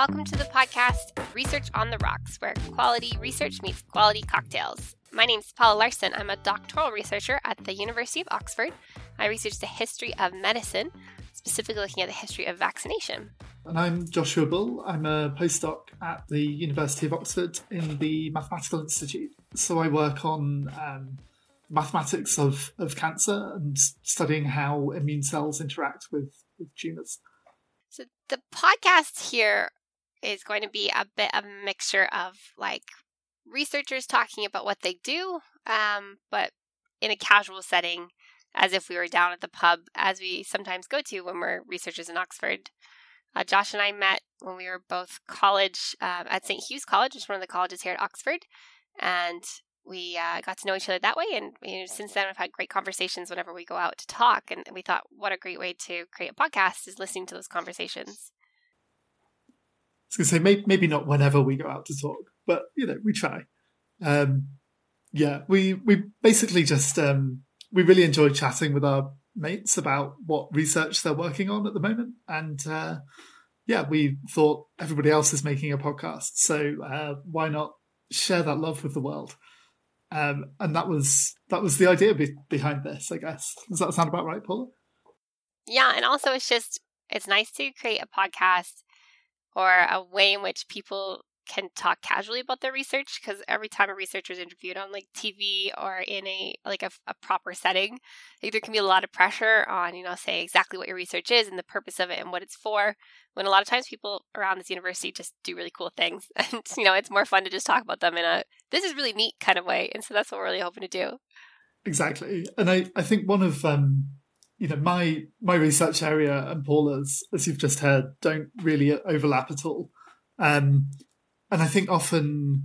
welcome to the podcast Research on the Rocks, where quality research meets quality cocktails. My name is Paula Larsson. I'm a doctoral researcher at the University of Oxford. I research the history of medicine, specifically looking at the history of vaccination. And I'm Joshua Bull. I'm a postdoc at the University of Oxford in the Mathematical Institute. So I work on um, mathematics of, of cancer and studying how immune cells interact with, with tumours. So the podcast here is going to be a bit of a mixture of like researchers talking about what they do, um, but in a casual setting, as if we were down at the pub, as we sometimes go to when we're researchers in Oxford. Uh, Josh and I met when we were both college uh, at St. Hugh's College, which is one of the colleges here at Oxford, and we uh, got to know each other that way. And you know, since then, we've had great conversations whenever we go out to talk. And we thought, what a great way to create a podcast is listening to those conversations I was going to say maybe, not whenever we go out to talk, but you know we try. Um, yeah, we we basically just um, we really enjoy chatting with our mates about what research they're working on at the moment, and uh, yeah, we thought everybody else is making a podcast, so uh, why not share that love with the world? Um, and that was that was the idea be- behind this, I guess. Does that sound about right, Paula? Yeah, and also it's just it's nice to create a podcast or a way in which people can talk casually about their research because every time a researcher is interviewed on like TV or in a like a, a, proper setting, like there can be a lot of pressure on you know say exactly what your research is and the purpose of it and what it's for. When a lot of times people around this university just do really cool things, and you know it's more fun to just talk about them in a this is really neat kind of way, and so that's what we're really hoping to do. Exactly, and I I think one of um you know my my research area and Paula's, as you've just heard, don't really overlap at all. Um, and I think often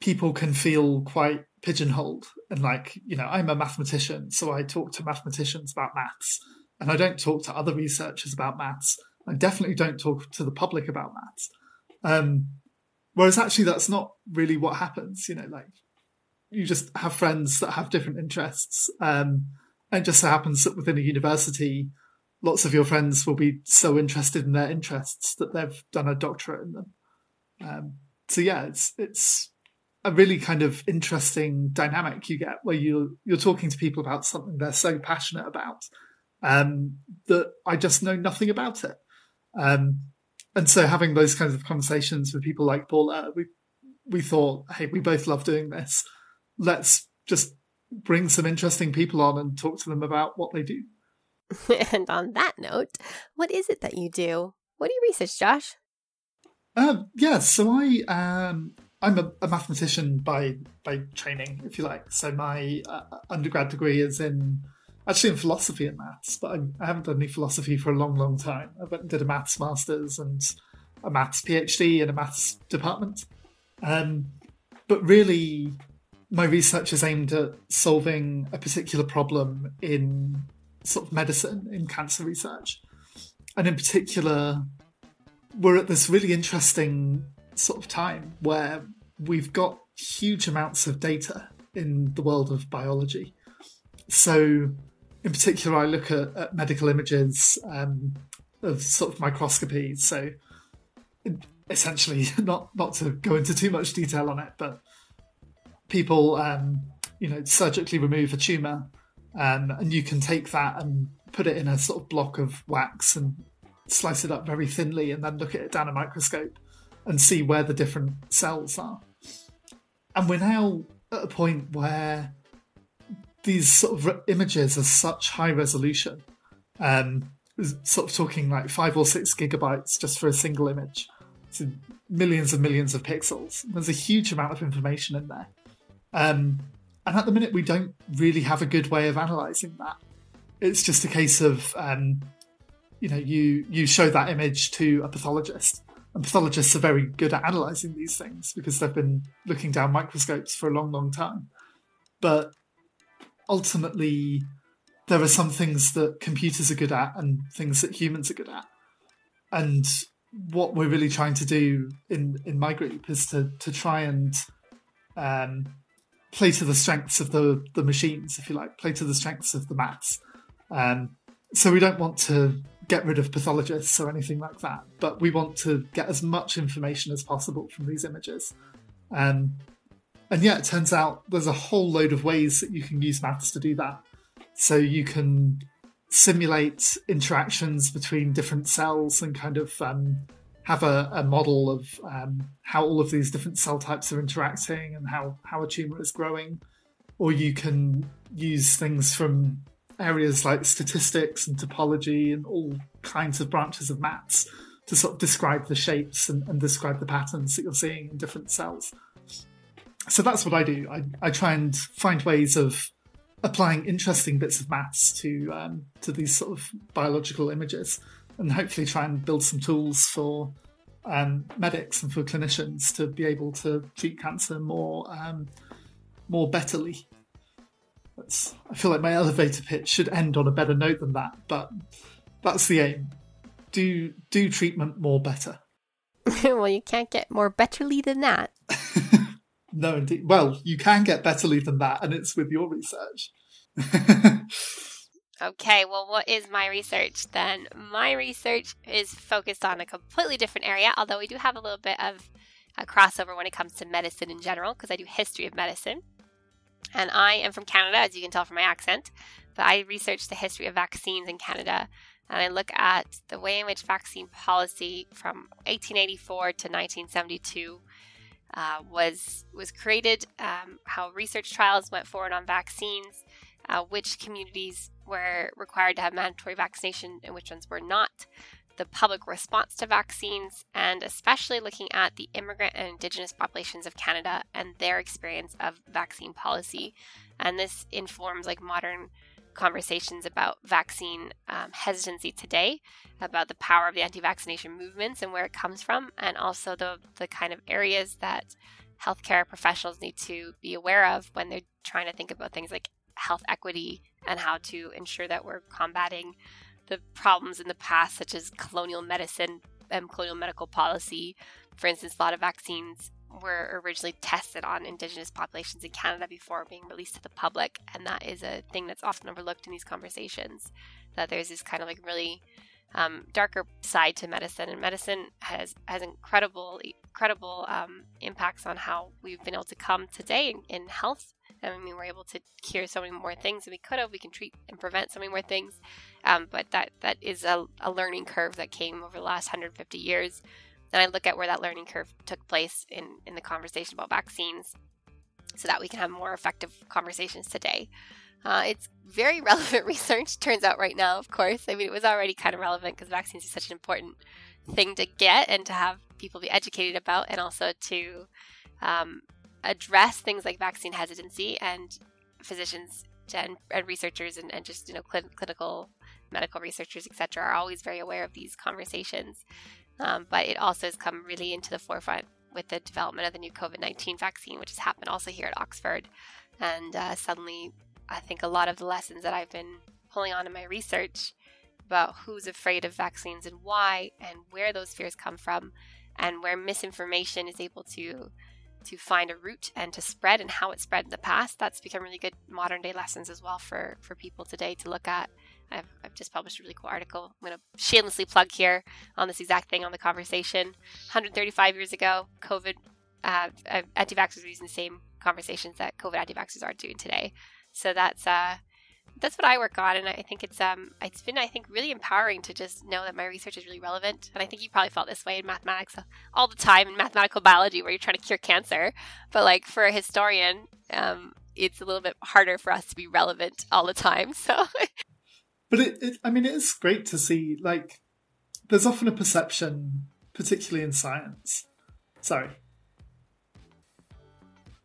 people can feel quite pigeonholed and like you know I'm a mathematician, so I talk to mathematicians about maths, and I don't talk to other researchers about maths. I definitely don't talk to the public about maths. Um, whereas actually that's not really what happens. You know, like you just have friends that have different interests. Um, and just so happens that within a university, lots of your friends will be so interested in their interests that they've done a doctorate in them. Um, so yeah, it's it's a really kind of interesting dynamic you get where you you're talking to people about something they're so passionate about um, that I just know nothing about it. Um, and so having those kinds of conversations with people like Paula, we we thought, hey, we both love doing this. Let's just bring some interesting people on and talk to them about what they do. and on that note, what is it that you do? What do you research, Josh? Um, yeah, so I um, I'm a, a, mathematician by by training, if you like. So my uh, undergrad degree is in actually in philosophy and maths, but I, I, haven't done any philosophy for a long, long time. I went and did a maths masters and a maths PhD in a maths department. Um, but really, my research is aimed at solving a particular problem in sort of medicine, in cancer research. And in particular, we're at this really interesting sort of time where we've got huge amounts of data in the world of biology. So, in particular, I look at, at medical images um, of sort of microscopy. So, essentially, not not to go into too much detail on it, but people, um, you know, surgically remove a tumor, um, and you can take that and put it in a sort of block of wax and slice it up very thinly, and then look at it down a microscope and see where the different cells are. And we're now at a point where these sort of images are such high resolution, um, sort of talking like five or six gigabytes just for a single image. So millions and millions of pixels. There's a huge amount of information in there. Um, and at the minute, we don't really have a good way of analysing that. It's just a case of, um, you know, you you show that image to a pathologist, and pathologists are very good at analysing these things because they've been looking down microscopes for a long, long time. But ultimately, there are some things that computers are good at and things that humans are good at. And what we're really trying to do in in my group is to to try and um, play to the strengths of the the machines, if you like, play to the strengths of the maths. Um, so we don't want to get rid of pathologists or anything like that, but we want to get as much information as possible from these images. Um, and yeah, it turns out there's a whole load of ways that you can use maths to do that. So you can simulate interactions between different cells and kind of um, have a, a, model of um, how all of these different cell types are interacting and how, how a tumor is growing. Or you can use things from areas like statistics and topology and all kinds of branches of maths to sort of describe the shapes and, and describe the patterns that you're seeing in different cells. So that's what I do. I, I try and find ways of applying interesting bits of maths to um, to these sort of biological images, and hopefully try and build some tools for um, medics and for clinicians to be able to treat cancer more um, more betterly. That's, I feel like my elevator pitch should end on a better note than that, but that's the aim. Do do treatment more better. well, you can't get more betterly than that. no, indeed. Well, you can get betterly than that, and it's with your research. okay, well, what is my research then? My research is focused on a completely different area, although we do have a little bit of a crossover when it comes to medicine in general, because I do history of medicine. And I am from Canada, as you can tell from my accent, but I research the history of vaccines in Canada. And I look at the way in which vaccine policy from 1884 to 1972 uh, was was created, um, how research trials went forward on vaccines, uh, which communities were required to have mandatory vaccination and which ones were not, the public response to vaccines, and especially looking at the immigrant and Indigenous populations of Canada and their experience of vaccine policy. And this informs like modern conversations about vaccine um, hesitancy today, about the power of the anti-vaccination movements and where it comes from, and also the the kind of areas that healthcare professionals need to be aware of when they're trying to think about things like health equity and how to ensure that we're combating the problems in the past, such as colonial medicine and colonial medical policy. For instance, a lot of vaccines were originally tested on indigenous populations in Canada before being released to the public, and that is a thing that's often overlooked in these conversations. That there's this kind of like really um, darker side to medicine, and medicine has has incredible incredible um, impacts on how we've been able to come today in, in health. I mean, we're able to cure so many more things than we could have. We can treat and prevent so many more things, um, but that that is a, a learning curve that came over the last 150 years And I look at where that learning curve took place in, in the conversation about vaccines so that we can have more effective conversations today. Uh, it's very relevant research, turns out, right now, of course. I mean, it was already kind of relevant because vaccines are such an important thing to get and to have people be educated about, and also to um, address things like vaccine hesitancy and physicians and, researchers and, and, just you know cl- clinical medical researchers etc are always very aware of these conversations um, but it also has come really into the forefront with the development of the new COVID 19 vaccine, which has happened also here at Oxford. And uh, suddenly, I think a lot of the lessons that I've been pulling on in my research about who's afraid of vaccines and why, and where those fears come from, and where misinformation is able to to find a root and to spread and how it spread in the past that's become really good modern day lessons as well for for people today to look at I've, I've just published a really cool article. I'm going to shamelessly plug here on this exact thing on the conversation. 135 years ago, COVID uh, uh anti-vaxxers were using the same conversations that COVID anti-vaxxers are doing today. So that's uh, that's what I work on, and I think it's um it's been I think really empowering to just know that my research is really relevant. And I think you probably felt this way in mathematics all the time in mathematical biology, where you're trying to cure cancer. But like for a historian, um, it's a little bit harder for us to be relevant all the time. So but it, it, I mean, it is great to see. Like, there's often a perception, particularly in science. Sorry,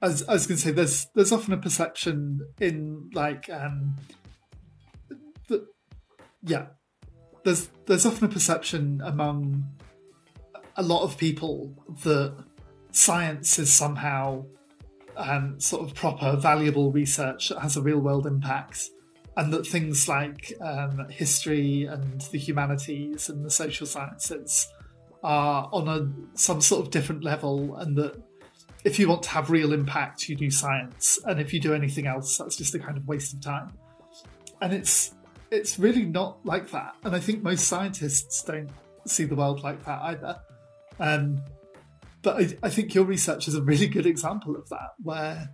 I was, I was going to say there's there's often a perception in like um, yeah, there's there's often a perception among a lot of people that science is somehow um, sort of proper, valuable research that has a real world impact, and that things like um, history and the humanities and the social sciences are on a some sort of different level, and that if you want to have real impact, you do science, and if you do anything else, that's just a kind of waste of time. And it's it's really not like that. And I think most scientists don't see the world like that either. Um, but I, I think your research is a really good example of that, where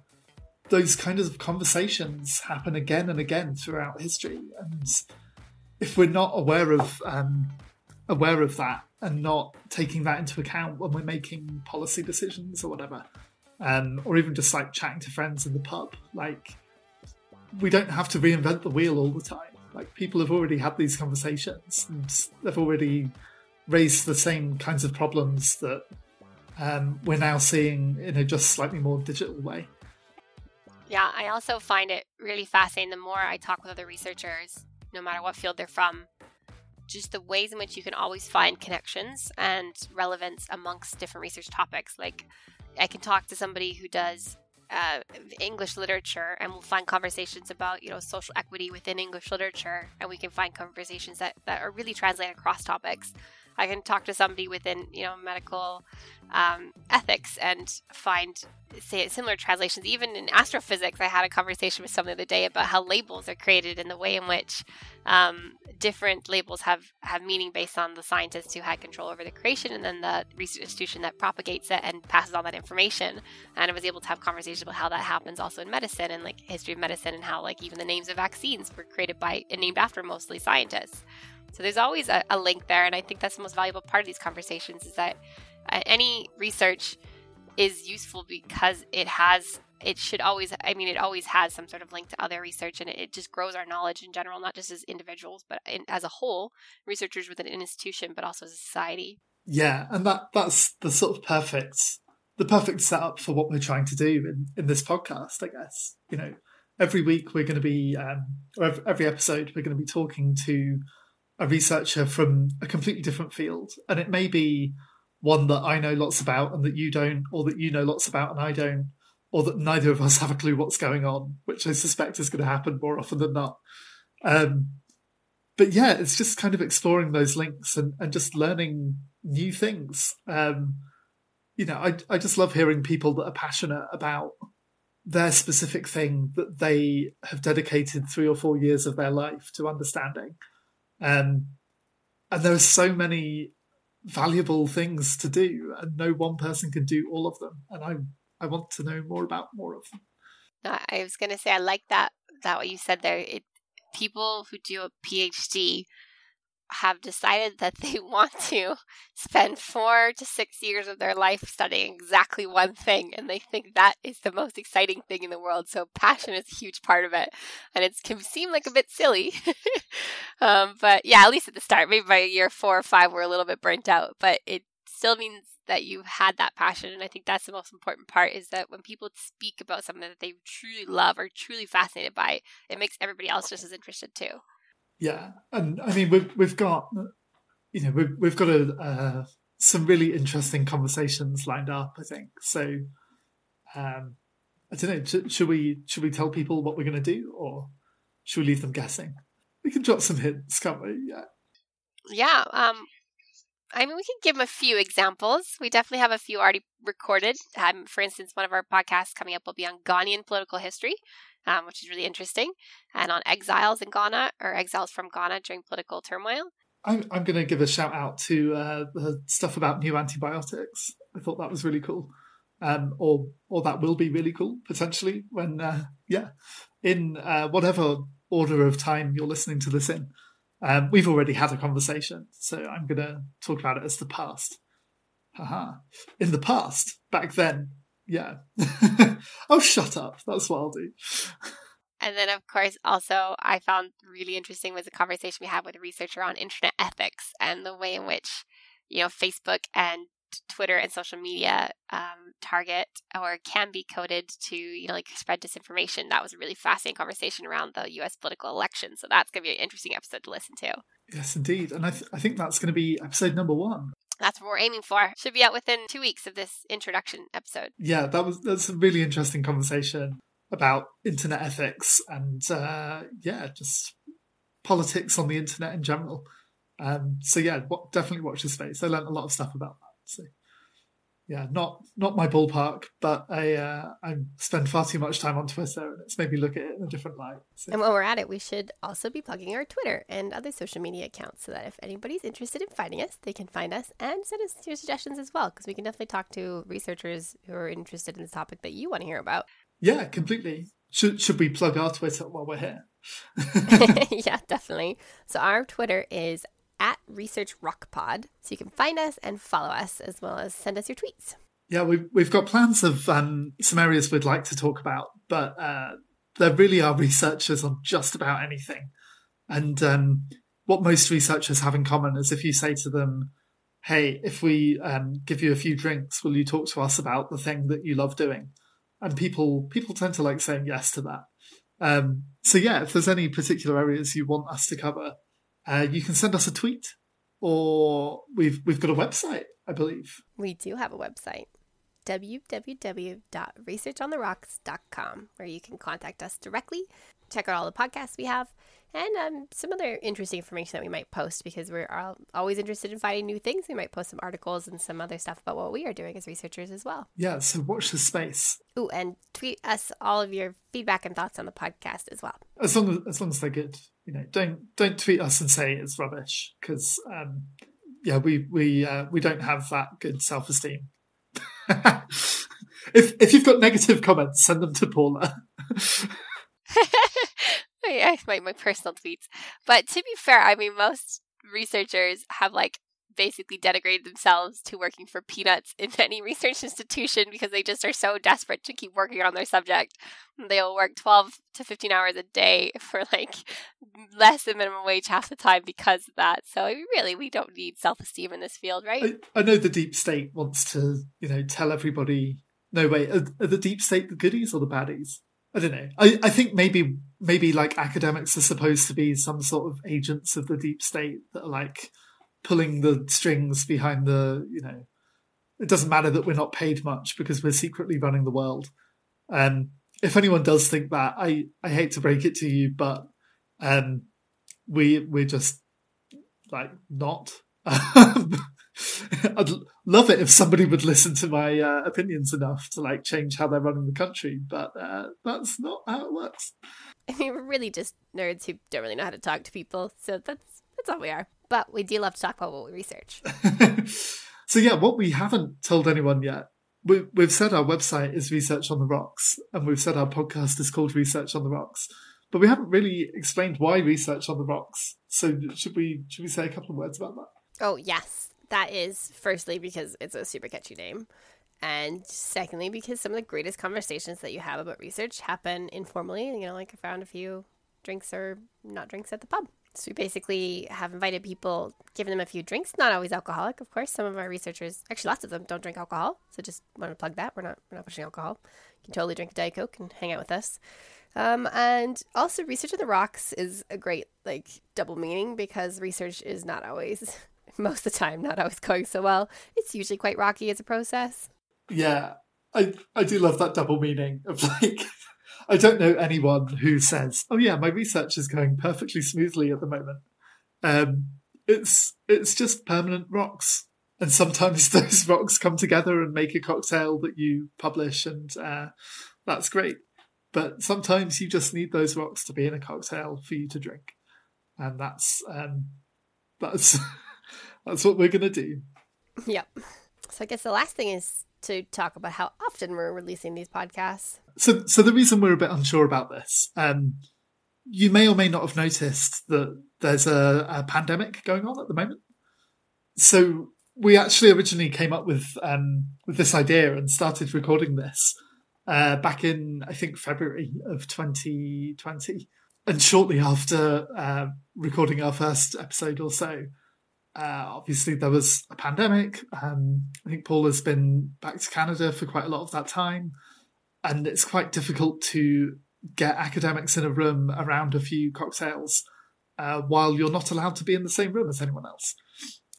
those kinds of conversations happen again and again throughout history. And if we're not aware of um, aware of that and not taking that into account when we're making policy decisions or whatever, um, or even just like chatting to friends in the pub, like we don't have to reinvent the wheel all the time. Like people have already had these conversations and they've already raised the same kinds of problems that um, we're now seeing in a just slightly more digital way. Yeah, I also find it really fascinating the more I talk with other researchers, no matter what field they're from, just the ways in which you can always find connections and relevance amongst different research topics. Like, I can talk to somebody who does uh, English literature, and we'll find conversations about you know social equity within English literature, and we can find conversations that, that are really translated across topics. I can talk to somebody within you know medical um, ethics and find say similar translations. Even in astrophysics, I had a conversation with someone the other day about how labels are created and the way in which um, different labels have have meaning based on the scientists who had control over the creation, and then the research institution that propagates it and passes on that information. And I was able to have conversations about how that happens also in medicine and like history of medicine and how like even the names of vaccines were created by and named after mostly scientists. So there's always a, a link there, and I think that's the most valuable part of these conversations is that uh, any research is useful because it has it should always i mean it always has some sort of link to other research and it, just grows our knowledge in general not just as individuals but in, as a whole researchers within an institution but also as a society. Yeah and that that's the sort of perfect the perfect setup for what we're trying to do in, in this podcast i guess. You know every week we're going to be um, every episode we're going to be talking to a researcher from a completely different field and it may be one that I know lots about and that you don't, or that you know lots about and I don't, or that neither of us have a clue what's going on, which I suspect is going to happen more often than not. Um, but yeah, it's just kind of exploring those links and, and just learning new things. Um, you know, I I just love hearing people that are passionate about their specific thing that they have dedicated three or four years of their life to understanding. Um, and there are so many valuable things to do, and no one person can do all of them. And I I want to know more about more of them. I was going to say I like that that what you said there. It people who do a PhD have decided that they want to spend four to six years of their life studying exactly one thing, and they think that is the most exciting thing in the world. So passion is a huge part of it, and it can seem like a bit silly, um, but yeah, at least at the start, maybe by year four or five, we're a little bit burnt out, but it still means that you've had that passion and i think that's the most important part is that when people speak about something that they truly love or truly fascinated by it makes everybody else just as interested too yeah, and I mean we've we've got you know we've we've got a, uh, some really interesting conversations lined up. I think so. Um, I don't know. Should, should we should we tell people what we're going to do, or should we leave them guessing? We can drop some hints, can't we? Yeah. Yeah. Um, I mean, we can give them a few examples. We definitely have a few already recorded. Um, for instance, one of our podcasts coming up will be on Ghanaian political history um, which is really interesting, and on exiles in Ghana or exiles from Ghana during political turmoil. I'm, I'm going to give a shout out to uh, the stuff about new antibiotics. I thought that was really cool. Um, or or that will be really cool potentially when uh, yeah in uh, whatever order of time you're listening to this in um, we've already had a conversation so i'm going to talk about it as the past haha in the past back then yeah. oh, shut up. That's what I'll do. And then, of course, also I found really interesting was a conversation we had with a researcher on internet ethics and the way in which, you know, Facebook and Twitter and social media um, target or can be coded to, you know, like spread disinformation. That was a really fascinating conversation around the U.S. political election. So that's going to be an interesting episode to listen to. Yes, indeed. And I, th- I think that's going to be episode number one. That's what we're aiming for. Should be out within two weeks of this introduction episode. Yeah, that was that's a really interesting conversation about internet ethics and uh, yeah, just politics on the internet in general. Um, so yeah, definitely watch this space. I learned a lot of stuff about. So yeah, not not my ballpark, but I uh, I spend far too much time on Twitter, and it's made me look at it in a different light. So. And while we're at it, we should also be plugging our Twitter and other social media accounts, so that if anybody's interested in finding us, they can find us and send us your suggestions as well, because we can definitely talk to researchers who are interested in the topic that you want to hear about. Yeah, completely. Should should we plug our Twitter while we're here? yeah, definitely. So our Twitter is at Research Rock Pod. So you can find us and follow us as well as send us your tweets. Yeah, we've, we've got plans of um, some areas we'd like to talk about, but uh, there really are researchers on just about anything. And um, what most researchers have in common is if you say to them, hey, if we um, give you a few drinks, will you talk to us about the thing that you love doing? And people people tend to like saying yes to that. Um, so yeah, if there's any particular areas you want us to cover, uh, you can send us a tweet, or we've we've got a website, I believe. We do have a website www.researchontherocks.com, where you can contact us directly, check out all the podcasts we have, and um, some other interesting information that we might post because we're always interested in finding new things. We might post some articles and some other stuff about what we are doing as researchers as well. Yeah, so watch the space. Oh, and tweet us all of your feedback and thoughts on the podcast as well. As long as, as long as they're good, you know, don't don't tweet us and say it's rubbish because um, yeah, we we uh, we don't have that good self esteem. if if you've got negative comments, send them to Paula. yeah, my, my personal tweets. But to be fair, I mean, most researchers have like basically denigrated themselves to working for peanuts in any research institution because they just are so desperate to keep working on their subject. They'll work 12 to 15 hours a day for like less than minimum wage half the time because of that. So really, we don't need self esteem in this field, right? I, I, know the deep state wants to, you know, tell everybody, no, wait, are, are the deep state the goodies or the baddies? I don't know. I, I think maybe maybe like academics are supposed to be some sort of agents of the deep state that are like pulling the strings behind the you know it doesn't matter that we're not paid much because we're secretly running the world. Um, if anyone does think that, I, I hate to break it to you, but um, we we're just like not. I'd love it if somebody would listen to my uh, opinions enough to like change how they're running the country, but uh, that's not how it works. I mean, we're really just nerds who don't really know how to talk to people, so that's that's all we are. But we do love to talk about what we research. so yeah, what we haven't told anyone yet, we, we've said our website is Research on the Rocks, and we've said our podcast is called Research on the Rocks, but we haven't really explained why Research on the Rocks. So should we should we say a couple of words about that? Oh yes, that is firstly because it's a super catchy name. And secondly, because some of the greatest conversations that you have about research happen informally. You know, like I found a few drinks or not drinks at the pub. So we basically have invited people, given them a few drinks, not always alcoholic, of course. Some of our researchers, actually lots of them, don't drink alcohol. So just want to plug that. We're not we're not pushing alcohol. You can totally drink a Diet Coke and hang out with us. Um, and also, research on the rocks is a great like double meaning because research is not always most of the time not always going so well. It's usually quite rocky as a process. Yeah, I I do love that double meaning of like I don't know anyone who says, "Oh yeah, my research is going perfectly smoothly at the moment." Um, it's it's just permanent rocks, and sometimes those rocks come together and make a cocktail that you publish, and uh, that's great. But sometimes you just need those rocks to be in a cocktail for you to drink, and that's um, that's that's what we're gonna do. Yep. So I guess the last thing is to talk about how often we're releasing these podcasts. So, so the reason we're a bit unsure about this, um, you may or may not have noticed that there's a, a pandemic going on at the moment. So we actually originally came up with um, with this idea and started recording this uh, back in I think February of 2020, and shortly after uh, recording our first episode or so, uh, obviously, there was a pandemic. Um, I think Paul has been back to Canada for quite a lot of that time, and it's quite difficult to get academics in a room around a few cocktails uh, while you're not allowed to be in the same room as anyone else.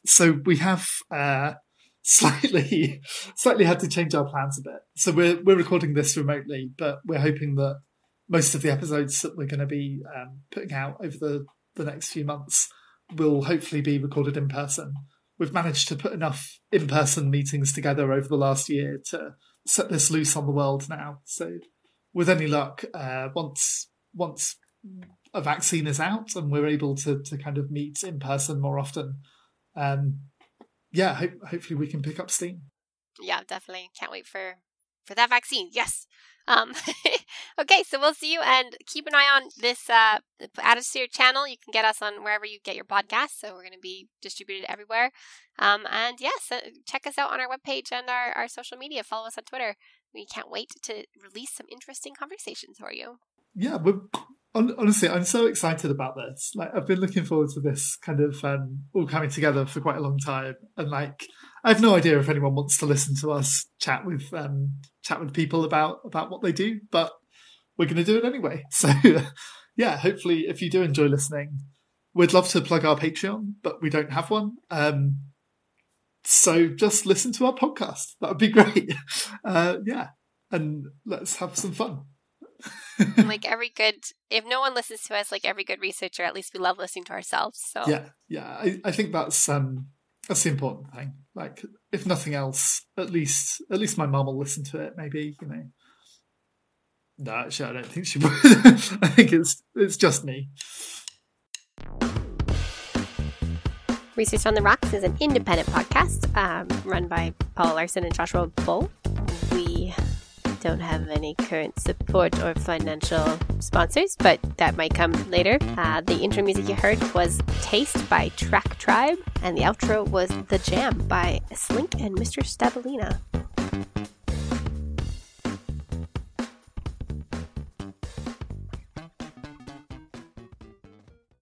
So we have uh, slightly, slightly had to change our plans a bit. So we're we're recording this remotely, but we're hoping that most of the episodes that we're going to be um, putting out over the the next few months will hopefully be recorded in person we've managed to put enough in-person meetings together over the last year to set this loose on the world now. So, with any luck, uh, once once a vaccine is out and we're able to to kind of meet in person more often, um, yeah, hopefully we can pick up steam. Yeah, definitely. Can't wait for for that vaccine. Yes. Um, okay, so we'll see you and keep an eye on this. Uh, add us to your channel. You can get us on wherever you get your podcasts. So we're going to be distributed everywhere. Um, and yes, uh, check us out on our webpage and our, our social media. Follow us on Twitter. We can't wait to release some interesting conversations for you. Yeah, we're honestly, I'm so excited about this. Like, I've been looking forward to this kind of um, all coming together for quite a long time, and like, I have no idea if anyone wants to listen to us chat with um, chat with people about about what they do, but we're going to do it anyway. So, yeah, hopefully, if you do enjoy listening, we'd love to plug our Patreon, but we don't have one. Um, so just listen to our podcast. That would be great. Uh, yeah, and let's have some fun. like every good, if no one listens to us, like every good researcher, at least we love listening to ourselves. So yeah, yeah, I, I think that's um that's the important thing. Like, if nothing else, at least at least my mum will listen to it. Maybe you know. No, actually, I don't think she would. I think it's it's just me. Research on the Rocks is an independent podcast um, run by Paul Larsson and Joshua Bull. Don't have any current support or financial sponsors, but that might come later. Uh, the intro music you heard was Taste by Track Tribe, and the outro was The Jam by Slynk and Mr. Stabilina.